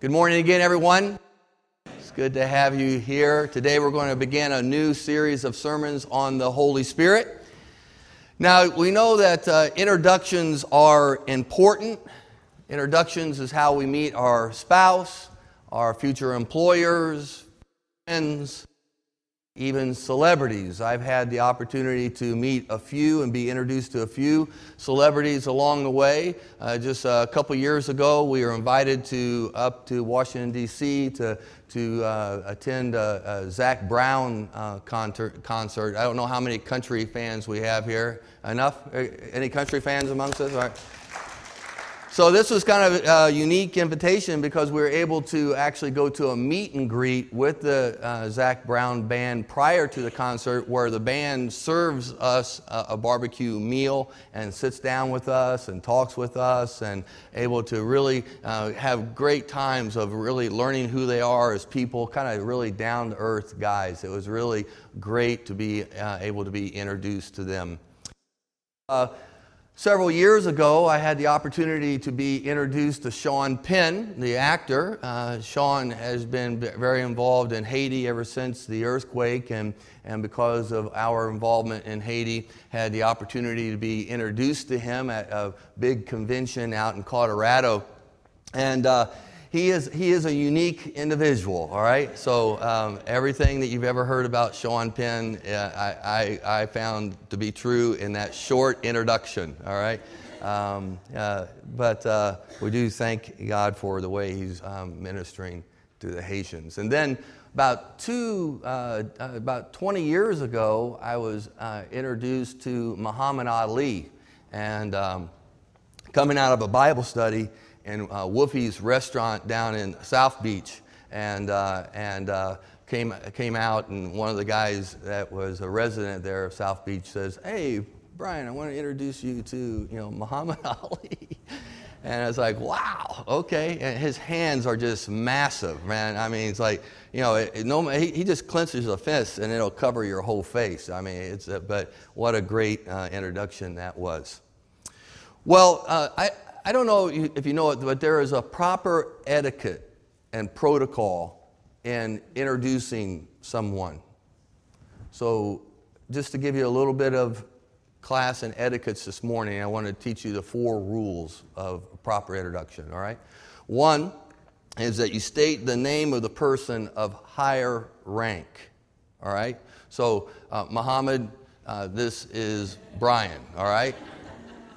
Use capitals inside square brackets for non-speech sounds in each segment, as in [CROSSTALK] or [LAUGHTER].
Good morning again, everyone. It's good to have you here. Today we're going to begin a new series of sermons on the Holy Spirit. Now, we know that uh, introductions are important. Introductions is how we meet our spouse, our future employers, friends, even celebrities. I've had the opportunity to meet a few and be introduced to a few celebrities along the way. Uh, just a couple years ago, we were invited to up to Washington D.C. to to uh, attend a, a Zac Brown uh, concert, concert. I don't know how many country fans we have here. Enough? Any country fans amongst us? All right. So this was kind of a unique invitation because we were able to actually go to a meet and greet with the uh, Zac Brown band prior to the concert, where the band serves us a, a, barbecue meal and sits down with us and talks with us, and able to really uh, have great times of really learning who they are as people, kind of really down to earth guys. It was really great to be uh, able to be introduced to them. Uh, Several years ago, I had the opportunity to be introduced to Sean Penn, the actor. Uh, Sean has been very involved in Haiti ever since the earthquake, and, and because of our involvement in Haiti, had the opportunity to be introduced to him at a big convention out in Colorado. And uh, he is, he is a unique individual, all right? So, um, everything that you've ever heard about Sean Penn, uh, I, I, I, found to be true in that short introduction, all right? Um, uh, but uh, we do thank God for the way he's um, ministering to the Haitians. And then, about two, uh, uh, about 20 years ago, I was uh, introduced to Muhammad Ali. And um, coming out of a Bible study, in uh, restaurant down in South Beach, and uh, and uh, came came out, and one of the guys that was a resident there of South Beach says, "Hey, Brian, I want to introduce you to you know Muhammad [LAUGHS] Ali." And I was like, wow, okay. And his hands are just massive, man. I mean, it's like, you know, it, it, no, he, he, just clenches a fist and it'll cover your whole face. I mean, it's, a, but what a great uh, introduction that was. Well, uh, I, I don't know if you know it, but there is a proper etiquette and protocol in introducing someone. So, just to give you a little bit of class and etiquettes this morning, I want to teach you the four rules of proper introduction, all right? One is that you state the name of the person of higher rank, all right? So, uh, Muhammad, uh, this is Brian, all right?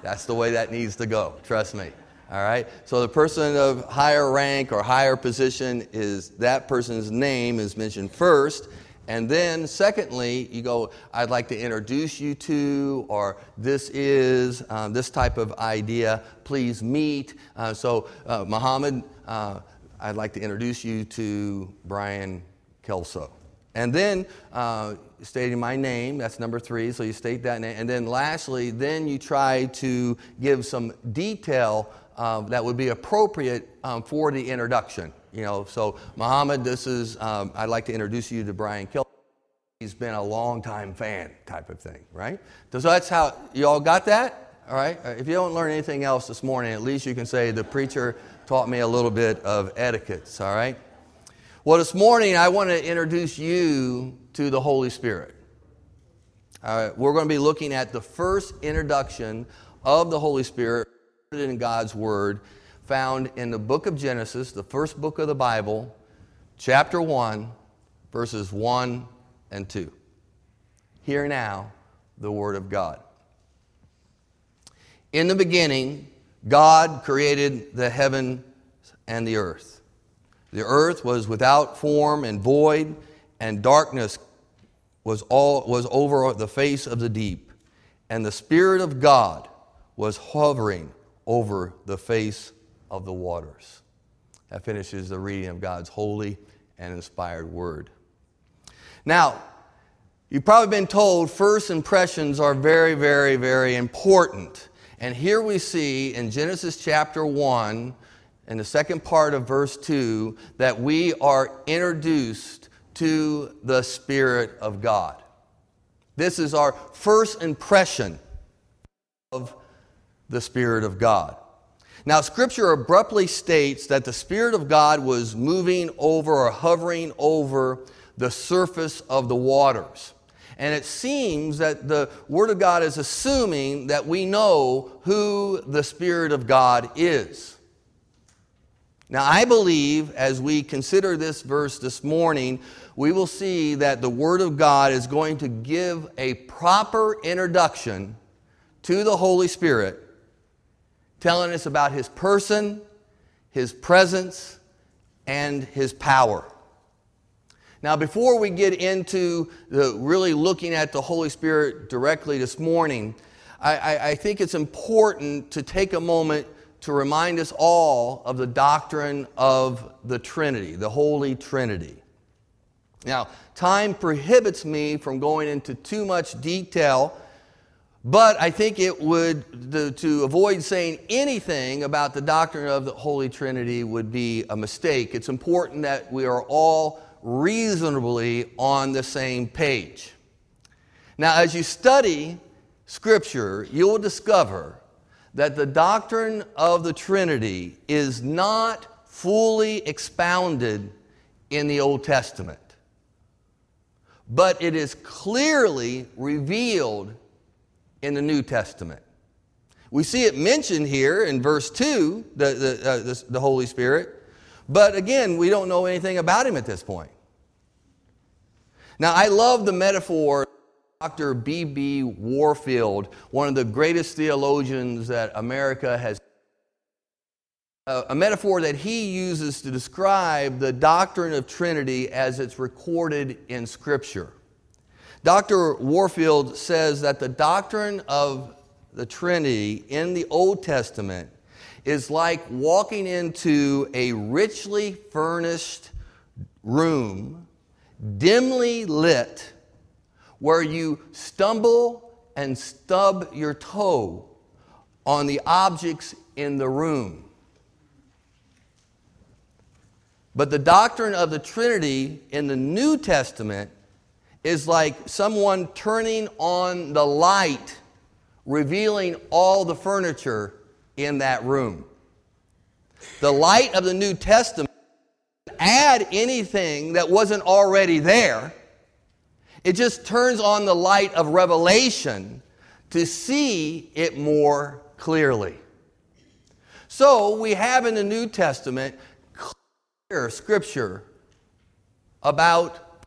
That's the way that needs to go, trust me. All right? So the person of higher rank or higher position is that person's name is mentioned first. And then, secondly, you go, I'd like to introduce you to, or this is um, this type of idea, please meet. Uh, so, uh, Muhammad, uh, I'd like to introduce you to Brian Kelso. And then, uh, stating my name, that's number three, so you state that name. And then lastly, then you try to give some detail uh, that would be appropriate um, for the introduction. You know, so Muhammad, this is, um, I'd like to introduce you to Brian Kill. He's been a long-time fan type of thing, right? So that's how, you all got that? All right? Uh, if you don't learn anything else this morning, at least you can say the preacher taught me a little bit of etiquettes, all right? Well, this morning I want to introduce you to the Holy Spirit. All right, we're going to be looking at the first introduction of the Holy Spirit in God's Word, found in the book of Genesis, the first book of the Bible, chapter 1, verses 1 and 2. Hear now the Word of God. In the beginning, God created the heaven and the earth. The earth was without form and void, and darkness was, all, was over the face of the deep. And the Spirit of God was hovering over the face of the waters. That finishes the reading of God's holy and inspired word. Now, you've probably been told first impressions are very, very, very important. And here we see in Genesis chapter 1 in the second part of verse 2 that we are introduced to the Spirit of God. This is our first impression of the Spirit of God. Now, Scripture abruptly states that the Spirit of God was moving over or hovering over the surface of the waters. And it seems that the Word of God is assuming that we know who the Spirit of God is. Now, I believe as we consider this verse this morning, we will see that the Word of God is going to give a proper introduction to the Holy Spirit, telling us about His person, His presence, and His power. Now, before we get into the, really looking at the Holy Spirit directly this morning, I, I, I think it's important to take a moment to remind us all of the doctrine of the Trinity, the Holy Trinity. Now, time prohibits me from going into too much detail, but I think it would, to, to, avoid saying anything about the doctrine of the Holy Trinity would be a mistake. It's important that we are all reasonably on the same page. Now, as you study Scripture, you will discover that the doctrine of the Trinity is not fully expounded in the Old Testament, but it is clearly revealed in the New Testament. We see it mentioned here in verse 2, the, the, uh, the, the Holy Spirit, but again, we don't know anything about him at this point. Now, I love the metaphor Dr. B.B. Warfield, one of the greatest theologians that America has. Uh, a, metaphor that he uses to describe the doctrine of Trinity as it's recorded in Scripture. Dr. Warfield says that the doctrine of the Trinity in the Old Testament is like walking into a richly furnished room, dimly lit, where you stumble and stub your toe on the objects in the room. But the doctrine of the Trinity in the New Testament is like someone turning on the light, revealing all the furniture in that room. The light of the New Testament add anything that wasn't already there. It just turns on the light of revelation to see it more clearly. So we have in the New Testament clear scripture about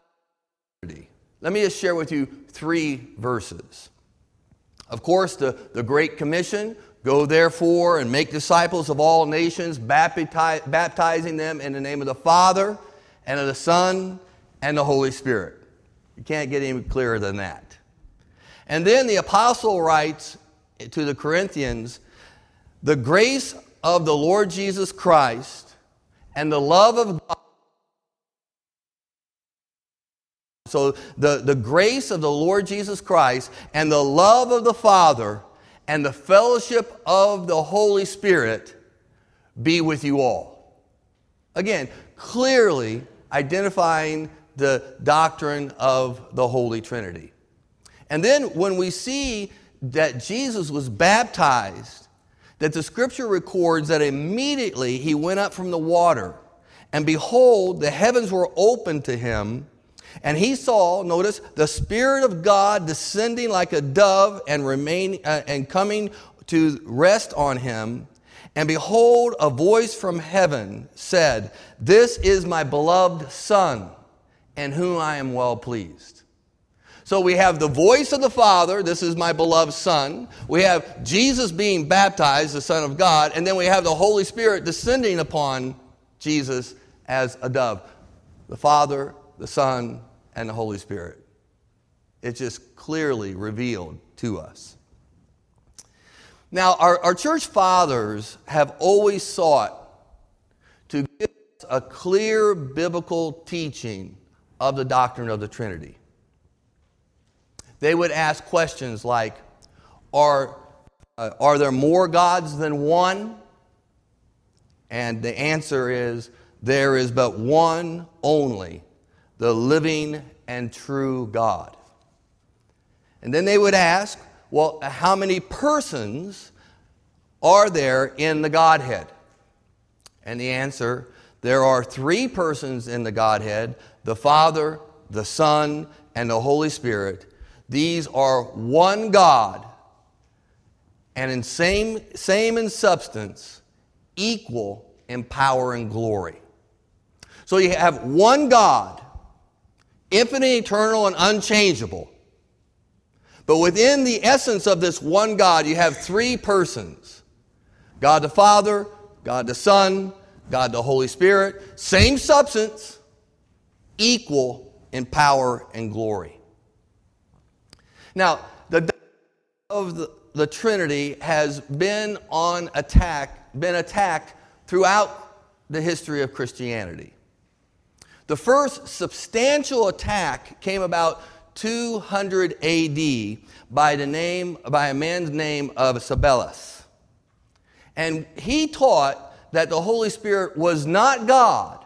purity. Let me just share with you three verses. Of course, the, the Great Commission Go therefore and make disciples of all nations, baptizing them in the name of the Father and of the Son and the Holy Spirit. You can't get any clearer than that. And then the apostle writes to the Corinthians the grace of the Lord Jesus Christ and the love of God. So, the, the grace of the Lord Jesus Christ and the love of the Father and the fellowship of the Holy Spirit be with you all. Again, clearly identifying the doctrine of the Holy Trinity. And then when we see that Jesus was baptized, that the scripture records that immediately he went up from the water, and behold, the heavens were opened to him and he saw, notice, the Spirit of God descending like a dove and, remain, uh, and coming to rest on him. And behold, a voice from heaven said, This is my beloved Son, in whom I am well pleased. So we have the voice of the Father, this is my beloved Son. We have Jesus being baptized, the Son of God. And then we have the Holy Spirit descending upon Jesus as a dove. The Father, the Son, and the Holy Spirit. It's just clearly revealed to us. Now, our, our church fathers have always sought to give us a clear biblical teaching of the doctrine of the Trinity. They would ask questions like Are, uh, are there more gods than one? And the answer is There is but one only the living and true God. And then they would ask, well, how many persons are there in the Godhead? And the answer there are three persons in the Godhead the Father, the Son, and the Holy Spirit. These are one God, and in same, same in substance, equal in power and glory. So you have one God, infinite, eternal, and unchangeable. But within the essence of this one God, you have three persons God the Father, God the Son, God the Holy Spirit, same substance, equal in power and glory. Now, the of the, the Trinity has been on attack, been attacked throughout the history of Christianity. The first substantial attack came about 200 AD by, the name, by a man's name of Sabellius. And he taught that the Holy Spirit was not God,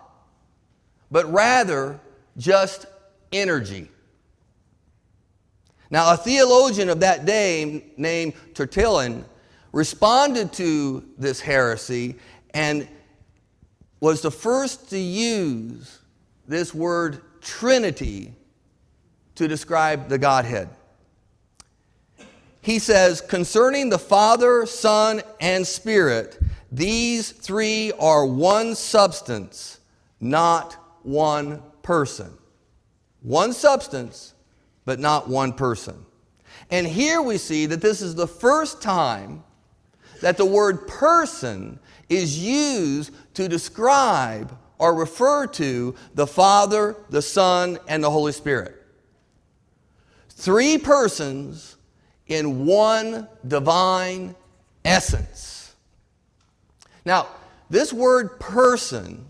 but rather just energy. Now, a theologian of that day named Tertullian responded to this heresy and was the first to use this word Trinity to describe the Godhead. He says, concerning the Father, Son, and Spirit, these three are one substance, not one person. One substance, but not one person. And here we see that this is the first time that the word person is used to describe or refer to the Father, the Son, and the Holy Spirit. Three persons in one divine essence. Now, this word person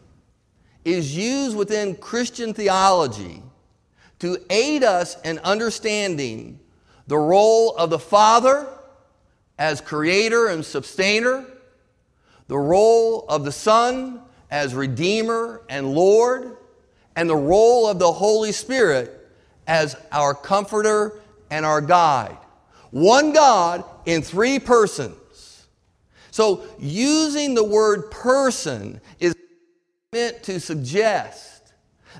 is used within Christian theology to aid us in understanding the role of the Father as creator and sustainer, the role of the Son as redeemer and Lord, and the role of the Holy Spirit as our comforter and our guide. One God in three persons. So, using the word person is meant to suggest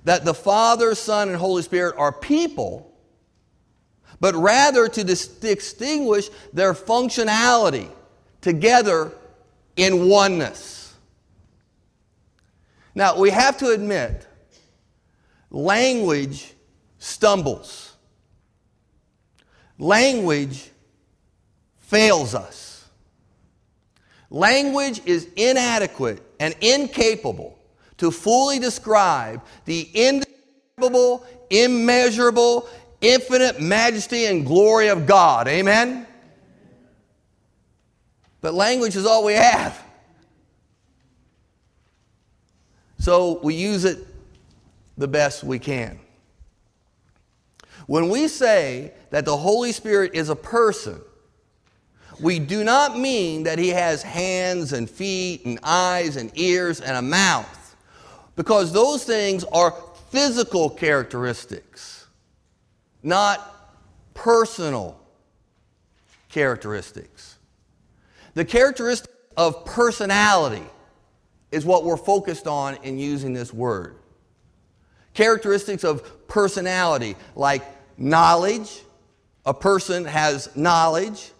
that the Father, Son, and Holy Spirit are people, but rather to dis- distinguish their functionality together in oneness. Now, we have to admit, language stumbles. Language fails us. Language is inadequate and incapable to fully describe the indescribable, immeasurable, infinite majesty and glory of God. Amen? But language is all we have. So we use it the best we can. When we say that the Holy Spirit is a person, we do not mean that he has hands and feet and eyes and ears and a mouth, because those things are physical characteristics, not personal characteristics. The characteristic of personality is what we're focused on in using this word. Characteristics of personality, like knowledge, a person has knowledge,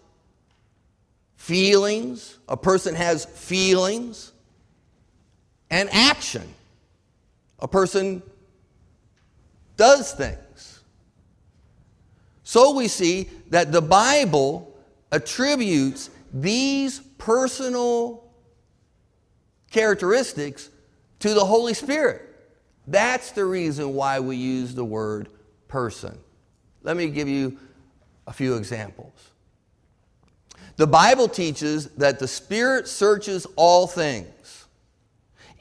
feelings, a person has feelings, and action, a person does things. So we see that the Bible attributes these personal characteristics to the Holy Spirit. That's the reason why we use the word person. Let me give you a few examples. The Bible teaches that the Spirit searches all things,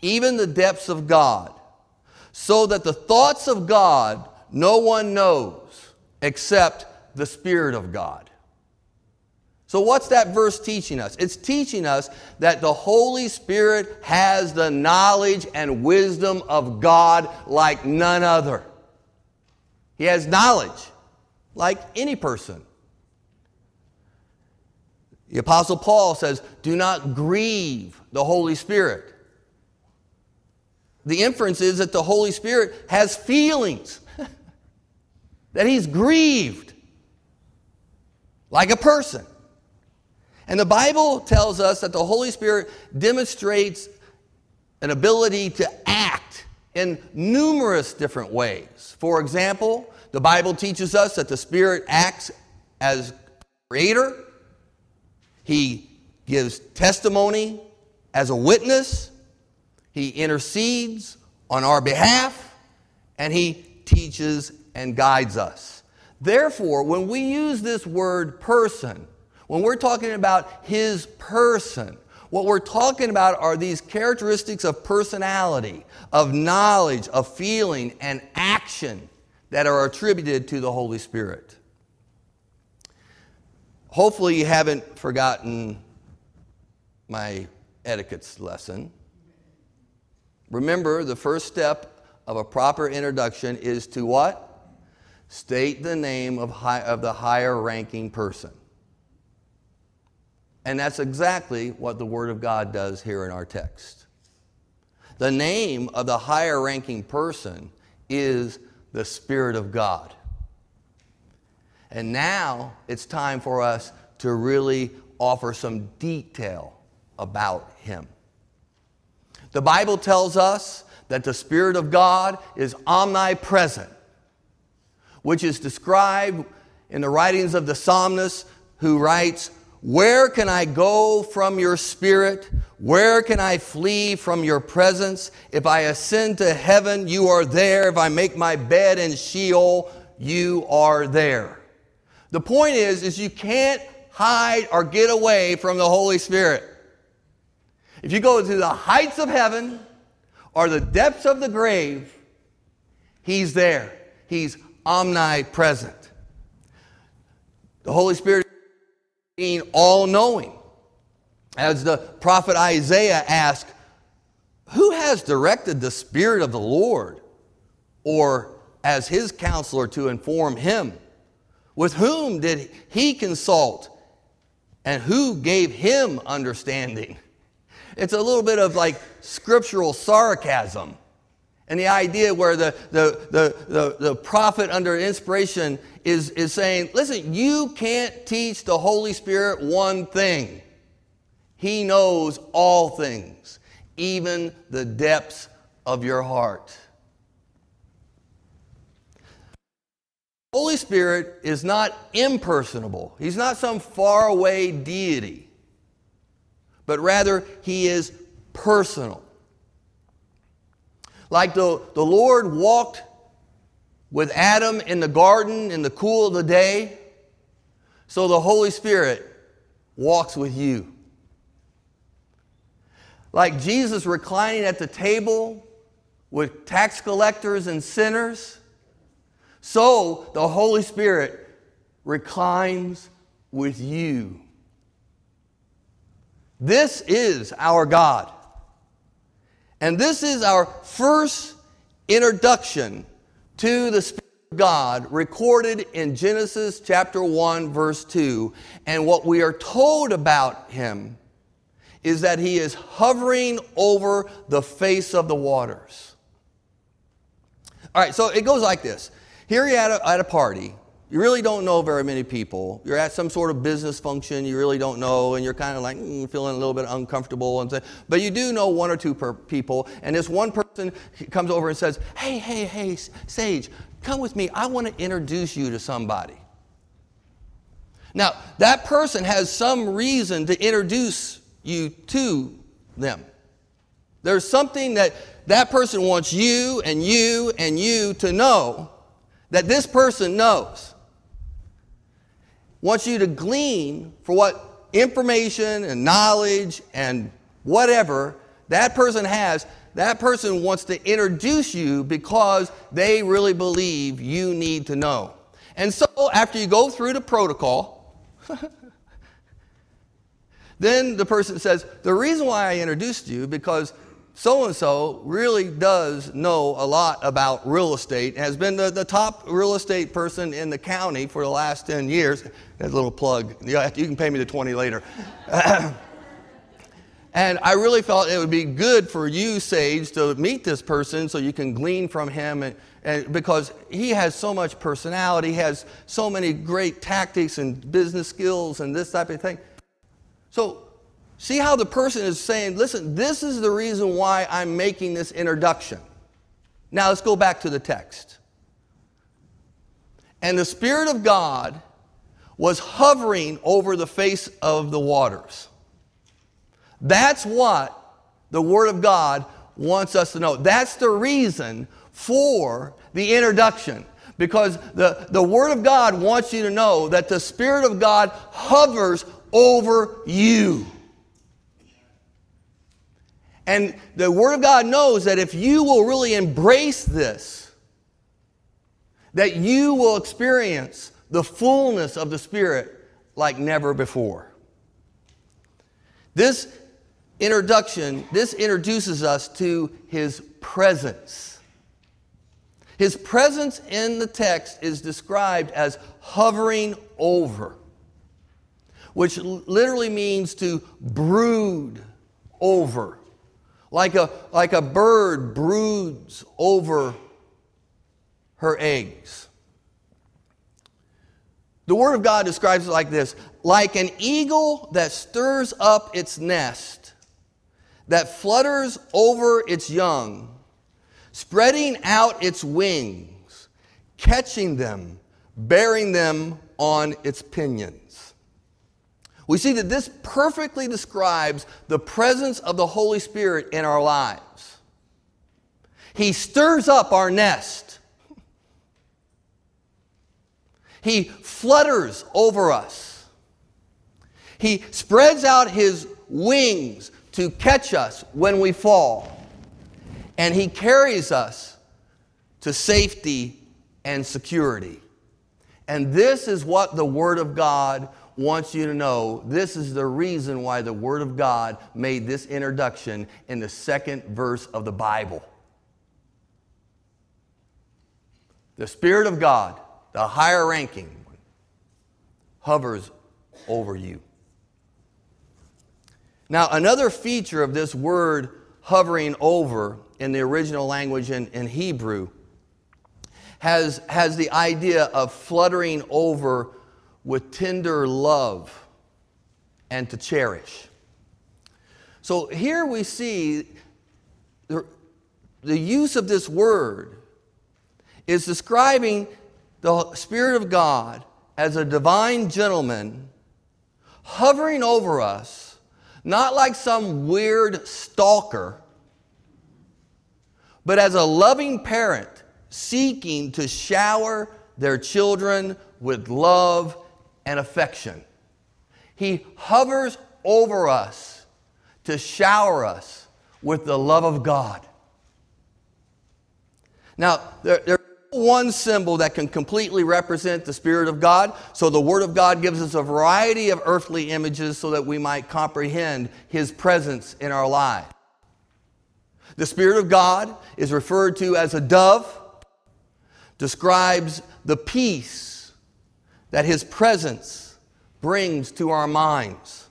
even the depths of God, so that the thoughts of God no one knows except the Spirit of God. So, what's that verse teaching us? It's teaching us that the Holy Spirit has the knowledge and wisdom of God like none other. He has knowledge like any person. The Apostle Paul says, Do not grieve the Holy Spirit. The inference is that the Holy Spirit has feelings, [LAUGHS] that he's grieved like a person. And the Bible tells us that the Holy Spirit demonstrates an ability to act in numerous different ways. For example, the Bible teaches us that the Spirit acts as creator, He gives testimony as a witness, He intercedes on our behalf, and He teaches and guides us. Therefore, when we use this word person, when we're talking about His person, what we're talking about are these characteristics of personality, of knowledge, of feeling, and action that are attributed to the Holy Spirit. Hopefully, you haven't forgotten my etiquette lesson. Remember, the first step of a proper introduction is to what? State the name of, high, of the higher ranking person. And that's exactly what the Word of God does here in our text. The name of the higher ranking person is the Spirit of God. And now it's time for us to really offer some detail about Him. The Bible tells us that the Spirit of God is omnipresent, which is described in the writings of the psalmist who writes, where can I go from your spirit? Where can I flee from your presence? If I ascend to heaven, you are there. If I make my bed in Sheol, you are there. The point is, is you can't hide or get away from the Holy Spirit. If you go to the heights of heaven or the depths of the grave, He's there. He's omnipresent. The Holy Spirit being all knowing. As the prophet Isaiah asked, Who has directed the Spirit of the Lord? Or as his counselor to inform him? With whom did he consult? And who gave him understanding? It's a little bit of like scriptural sarcasm. And the idea where the, the, the, the, the prophet under inspiration is, is saying, listen, you can't teach the Holy Spirit one thing. He knows all things, even the depths of your heart. Holy Spirit is not impersonable. He's not some faraway deity, but rather he is personal. Like the, the Lord walked with Adam in the garden in the cool of the day, so the Holy Spirit walks with you. Like Jesus reclining at the table with tax collectors and sinners, so the Holy Spirit reclines with you. This is our God. And this is our first introduction to the Spirit of God recorded in Genesis chapter 1, verse 2. And what we are told about him is that he is hovering over the face of the waters. All right, so it goes like this. Here you're at a, at a party, you really don't know very many people. You're at some sort of business function you really don't know, and you're kind of like mm, feeling a little bit uncomfortable. And say, but you do know one or two per- people, and this one person comes over and says, "Hey, hey, hey, Sage, come with me. I want to introduce you to somebody." Now, that person has some reason to introduce you to them. There's something that that person wants you and you and you to know that this person knows wants you to glean for what information and knowledge and whatever that person has. That person wants to introduce you because they really believe you need to know. And so, after you go through the protocol, [LAUGHS] then the person says, The reason why I introduced you, because so and so really does know a lot about real estate, has been the, the top real estate person in the county for the last 10 years. That's a little plug. You can pay me the 20 later. [LAUGHS] and I really felt it would be good for you, Sage, to meet this person so you can glean from him. And, and because he has so much personality, he has so many great tactics and business skills and this type of thing. So See how the person is saying, listen, this is the reason why I'm making this introduction. Now let's go back to the text. And the Spirit of God was hovering over the face of the waters. That's what the Word of God wants us to know. That's the reason for the introduction. Because the, the Word of God wants you to know that the Spirit of God hovers over you. And the Word of God knows that if you will really embrace this, that you will experience the fullness of the Spirit like never before. This introduction, this introduces us to His presence. His presence in the text is described as hovering over, which literally means to brood over like a, like a bird broods over her eggs. The Word of God describes it like this like an eagle that stirs up its nest, that flutters over its young, spreading out its wings, catching them, bearing them on its pinions. We see that this perfectly describes the presence of the Holy Spirit in our lives. He stirs up our nest. He flutters over us. He spreads out his wings to catch us when we fall. And he carries us to safety and security. And this is what the Word of God wants you to know this is the reason why the Word of God made this introduction in the second verse of the Bible. The Spirit of God, the higher ranking hovers over you. Now, another feature of this word hovering over in the original language in, in Hebrew has, has the idea of fluttering over with tender love and to cherish. So here we see the, the use of this word is describing the Spirit of God as a divine gentleman hovering over us, not like some weird stalker, but as a loving parent seeking to shower their children with love and affection. He hovers over us to shower us with the love of God. Now, there, there's one symbol that can completely represent the Spirit of God. So the Word of God gives us a variety of earthly images so that we might comprehend His presence in our lives. The Spirit of God is referred to as a dove, describes the peace that His presence brings to our minds.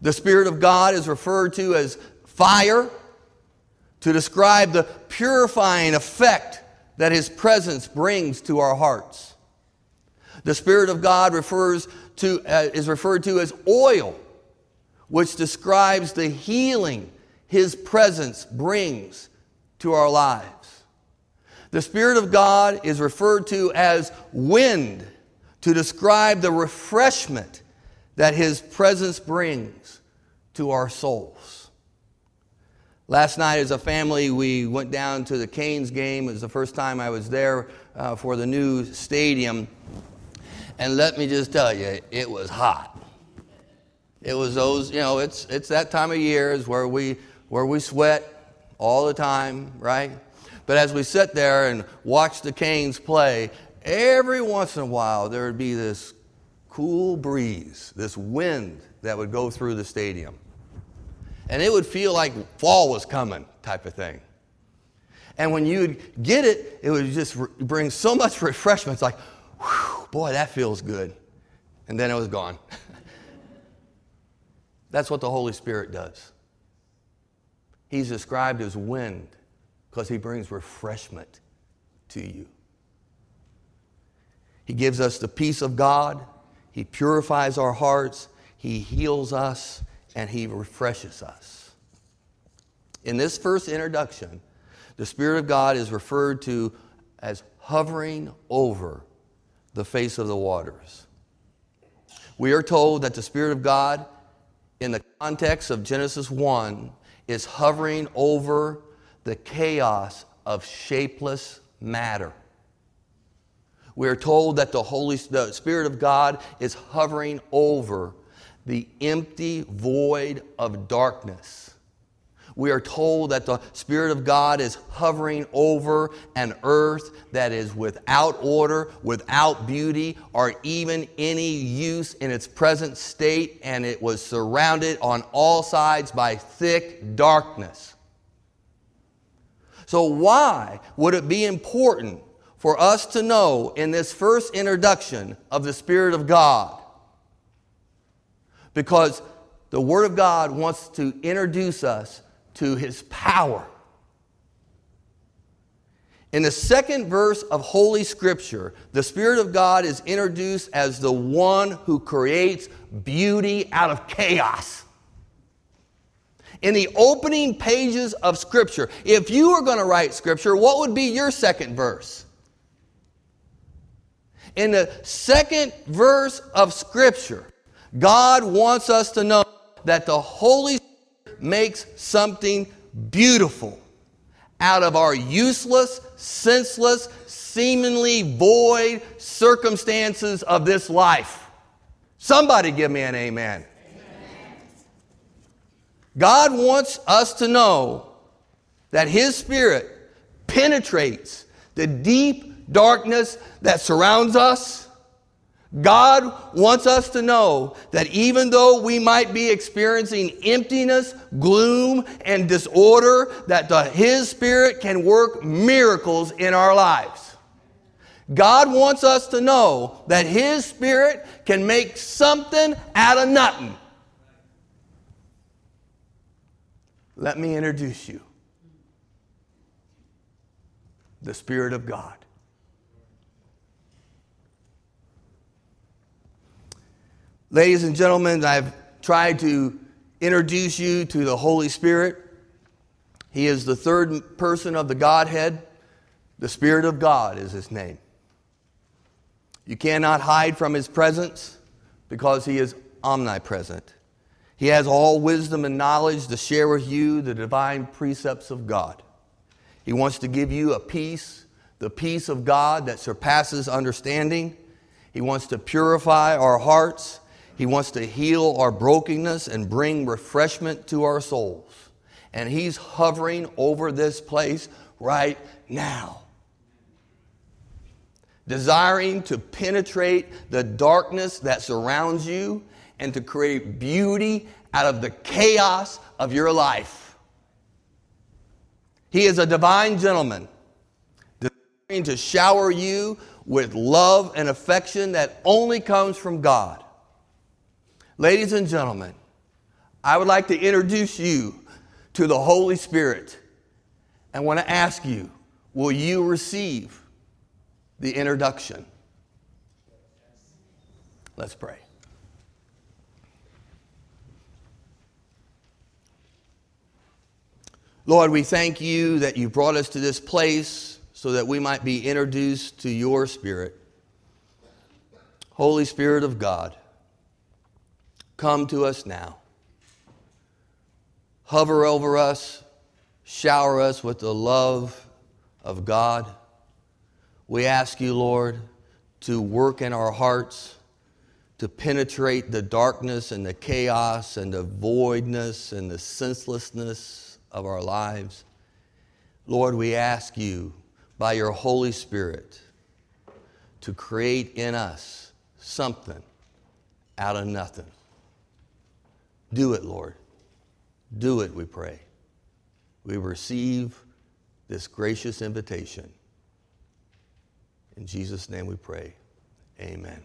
The Spirit of God is referred to as fire to describe the purifying effect that His presence brings to our hearts. The Spirit of God refers to, uh, is referred to as oil, which describes the healing His presence brings to our lives. The Spirit of God is referred to as wind, to describe the refreshment that His presence brings to our souls. Last night, as a family, we went down to the Canes game. It was the first time I was there uh, for the new stadium. And let me just tell you, it was hot. It was those, you know, it's, it's that time of year is where we, where we sweat all the time, right? But as we sit there and watch the Canes play, every once in a while there would be this cool breeze, this wind that would go through the stadium. And it would feel like fall was coming, type of thing. And when you would get it, it would just re- bring so much refreshment. It's like, whew, boy, that feels good. And then it was gone. [LAUGHS] That's what the Holy Spirit does. He's described as wind because he brings refreshment to you. He gives us the peace of God, he purifies our hearts, he heals us, and he refreshes us. In this first introduction, the Spirit of God is referred to as hovering over the face of the waters. We are told that the Spirit of God, in the context of Genesis 1, is hovering over the chaos of shapeless matter. We are told that the Holy the Spirit of God is hovering over the empty void of darkness we are told that the Spirit of God is hovering over an earth that is without order, without beauty, or even any use in its present state, and it was surrounded on all sides by thick darkness. So, why would it be important for us to know in this first introduction of the Spirit of God? Because the Word of God wants to introduce us to his power. In the second verse of Holy Scripture, the Spirit of God is introduced as the one who creates beauty out of chaos. In the opening pages of Scripture, if you were going to write Scripture, what would be your second verse? In the second verse of Scripture, God wants us to know that the Holy Spirit makes something beautiful out of our useless, senseless, seemingly void circumstances of this life. Somebody give me an amen. amen. God wants us to know that His Spirit penetrates the deep darkness that surrounds us God wants us to know that even though we might be experiencing emptiness, gloom, and disorder, that the, His Spirit can work miracles in our lives. God wants us to know that His Spirit can make something out of nothing. Let me introduce you the Spirit of God. Ladies and gentlemen, I've tried to introduce you to the Holy Spirit. He is the third person of the Godhead. The Spirit of God is his name. You cannot hide from his presence because he is omnipresent. He has all wisdom and knowledge to share with you the divine precepts of God. He wants to give you a peace, the peace of God that surpasses understanding. He wants to purify our hearts he wants to heal our brokenness and bring refreshment to our souls. And He's hovering over this place right now. Desiring to penetrate the darkness that surrounds you and to create beauty out of the chaos of your life. He is a divine gentleman, desiring to shower you with love and affection that only comes from God. Ladies and gentlemen, I would like to introduce you to the Holy Spirit and want to ask you will you receive the introduction? Let's pray. Lord, we thank you that you brought us to this place so that we might be introduced to your Spirit. Holy Spirit of God, come to us now. Hover over us, shower us with the love of God. We ask you, Lord, to work in our hearts, to penetrate the darkness and the chaos and the voidness and the senselessness of our lives. Lord, we ask you by your Holy Spirit to create in us something out of nothing. Do it, Lord. Do it, we pray. We receive this gracious invitation. In Jesus' name we pray. Amen.